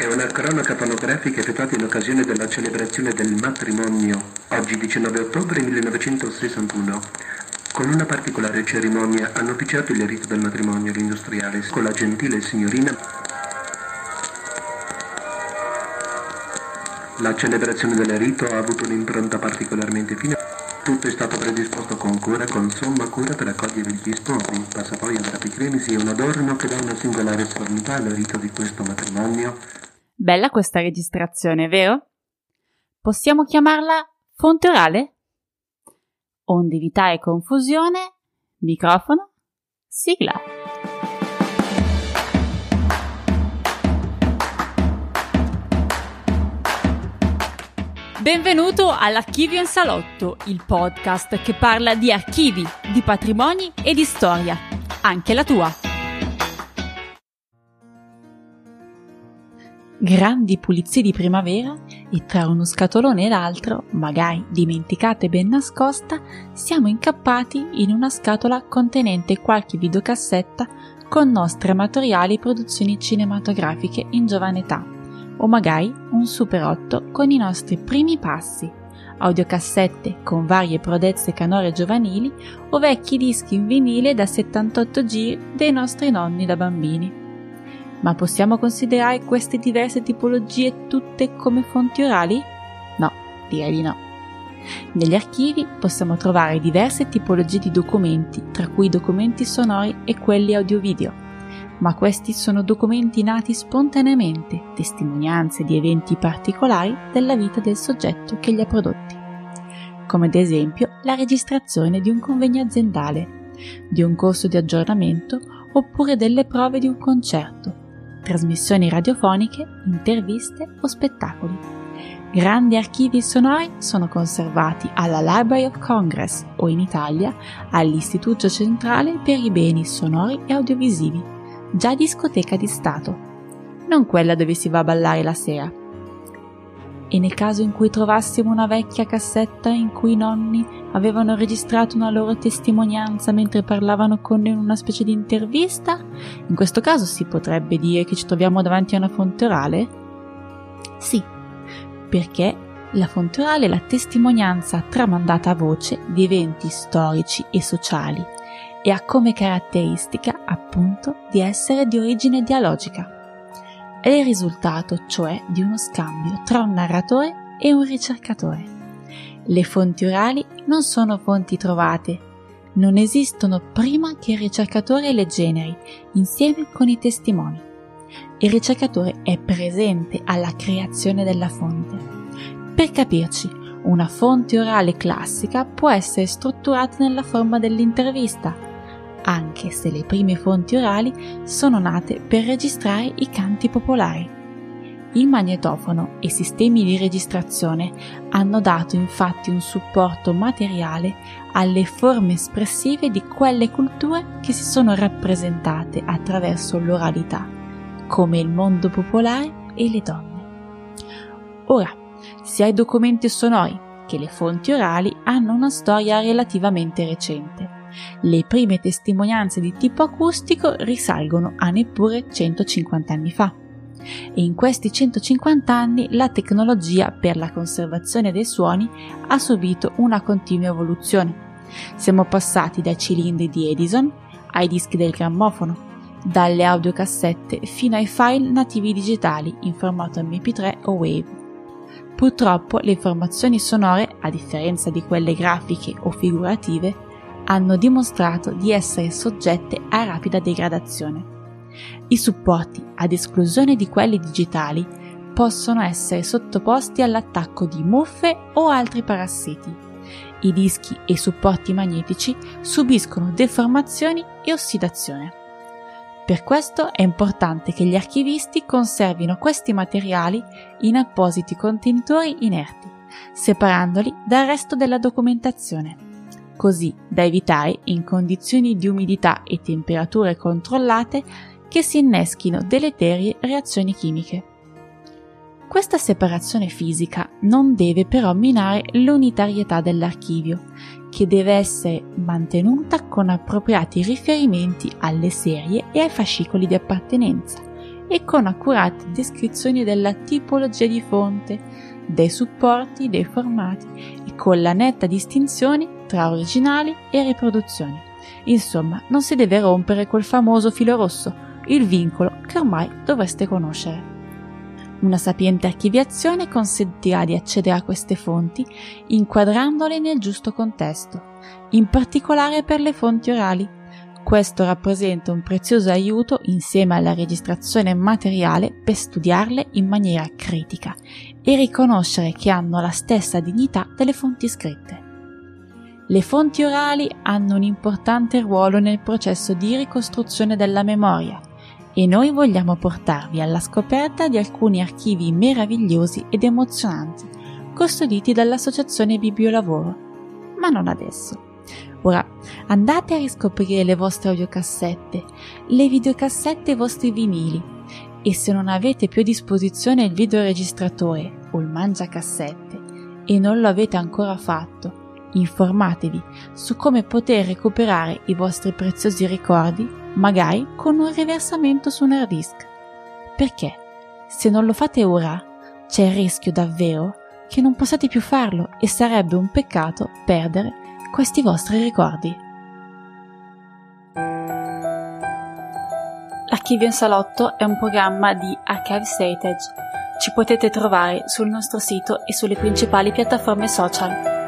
È una cronaca fonografica effettuata in occasione della celebrazione del matrimonio, oggi 19 ottobre 1961. Con una particolare cerimonia hanno officiato il rito del matrimonio l'industriale con la gentile signorina. La celebrazione del rito ha avuto un'impronta particolarmente fine. Tutto è stato predisposto con cura, con somma cura per accogliere gli sposi. Passa poi a cremisi e un adorno che dà una singolare solennità al rito di questo matrimonio. Bella questa registrazione, vero? Possiamo chiamarla fonte orale? Onde evitare confusione, microfono, sigla. Benvenuto all'Archivio in Salotto, il podcast che parla di archivi, di patrimoni e di storia, anche la tua. Grandi pulizie di primavera e tra uno scatolone e l'altro, magari dimenticata e ben nascosta, siamo incappati in una scatola contenente qualche videocassetta con nostre amatoriali produzioni cinematografiche in giovane età o magari un Super 8 con i nostri primi passi, audiocassette con varie prodezze canore giovanili o vecchi dischi in vinile da 78 giri dei nostri nonni da bambini. Ma possiamo considerare queste diverse tipologie tutte come fonti orali? No, direi di no. Negli archivi possiamo trovare diverse tipologie di documenti, tra cui documenti sonori e quelli audio-video ma questi sono documenti nati spontaneamente, testimonianze di eventi particolari della vita del soggetto che li ha prodotti, come ad esempio la registrazione di un convegno aziendale, di un corso di aggiornamento oppure delle prove di un concerto, trasmissioni radiofoniche, interviste o spettacoli. Grandi archivi sonori sono conservati alla Library of Congress o in Italia all'Istituto Centrale per i Beni Sonori e Audiovisivi già discoteca di Stato, non quella dove si va a ballare la sera. E nel caso in cui trovassimo una vecchia cassetta in cui i nonni avevano registrato una loro testimonianza mentre parlavano con noi in una specie di intervista, in questo caso si potrebbe dire che ci troviamo davanti a una fonte orale? Sì, perché la fonte orale è la testimonianza tramandata a voce di eventi storici e sociali e ha come caratteristica appunto di essere di origine dialogica. È il risultato, cioè, di uno scambio tra un narratore e un ricercatore. Le fonti orali non sono fonti trovate, non esistono prima che il ricercatore le generi insieme con i testimoni. Il ricercatore è presente alla creazione della fonte. Per capirci, una fonte orale classica può essere strutturata nella forma dell'intervista, anche se le prime fonti orali sono nate per registrare i canti popolari. Il magnetofono e sistemi di registrazione hanno dato infatti un supporto materiale alle forme espressive di quelle culture che si sono rappresentate attraverso l'oralità, come il mondo popolare e le donne. Ora, sia i documenti sonori che le fonti orali hanno una storia relativamente recente le prime testimonianze di tipo acustico risalgono a neppure 150 anni fa. E in questi 150 anni la tecnologia per la conservazione dei suoni ha subito una continua evoluzione. Siamo passati dai cilindri di Edison ai dischi del grammofono, dalle audiocassette fino ai file nativi digitali in formato MP3 o WAVE. Purtroppo le informazioni sonore, a differenza di quelle grafiche o figurative, hanno dimostrato di essere soggette a rapida degradazione. I supporti, ad esclusione di quelli digitali, possono essere sottoposti all'attacco di muffe o altri parassiti. I dischi e i supporti magnetici subiscono deformazioni e ossidazione. Per questo è importante che gli archivisti conservino questi materiali in appositi contenitori inerti, separandoli dal resto della documentazione così da evitare in condizioni di umidità e temperature controllate che si inneschino deleterie reazioni chimiche. Questa separazione fisica non deve però minare l'unitarietà dell'archivio, che deve essere mantenuta con appropriati riferimenti alle serie e ai fascicoli di appartenenza, e con accurate descrizioni della tipologia di fonte, dei supporti, dei formati e con la netta distinzione tra originali e riproduzioni. Insomma, non si deve rompere quel famoso filo rosso, il vincolo che ormai dovreste conoscere. Una sapiente archiviazione consentirà di accedere a queste fonti inquadrandole nel giusto contesto, in particolare per le fonti orali. Questo rappresenta un prezioso aiuto insieme alla registrazione materiale per studiarle in maniera critica e riconoscere che hanno la stessa dignità delle fonti scritte. Le fonti orali hanno un importante ruolo nel processo di ricostruzione della memoria e noi vogliamo portarvi alla scoperta di alcuni archivi meravigliosi ed emozionanti, custoditi dall'Associazione Bibliolavoro. Ma non adesso. Ora andate a riscoprire le vostre audiocassette, le videocassette e i vostri vinili e se non avete più a disposizione il videoregistratore o il mangiacassette e non lo avete ancora fatto, informatevi su come poter recuperare i vostri preziosi ricordi, magari con un riversamento su un hard disk. Perché, se non lo fate ora, c'è il rischio davvero che non possiate più farlo e sarebbe un peccato perdere questi vostri ricordi. L'Archivio in Salotto è un programma di Archive Heritage. Ci potete trovare sul nostro sito e sulle principali piattaforme social.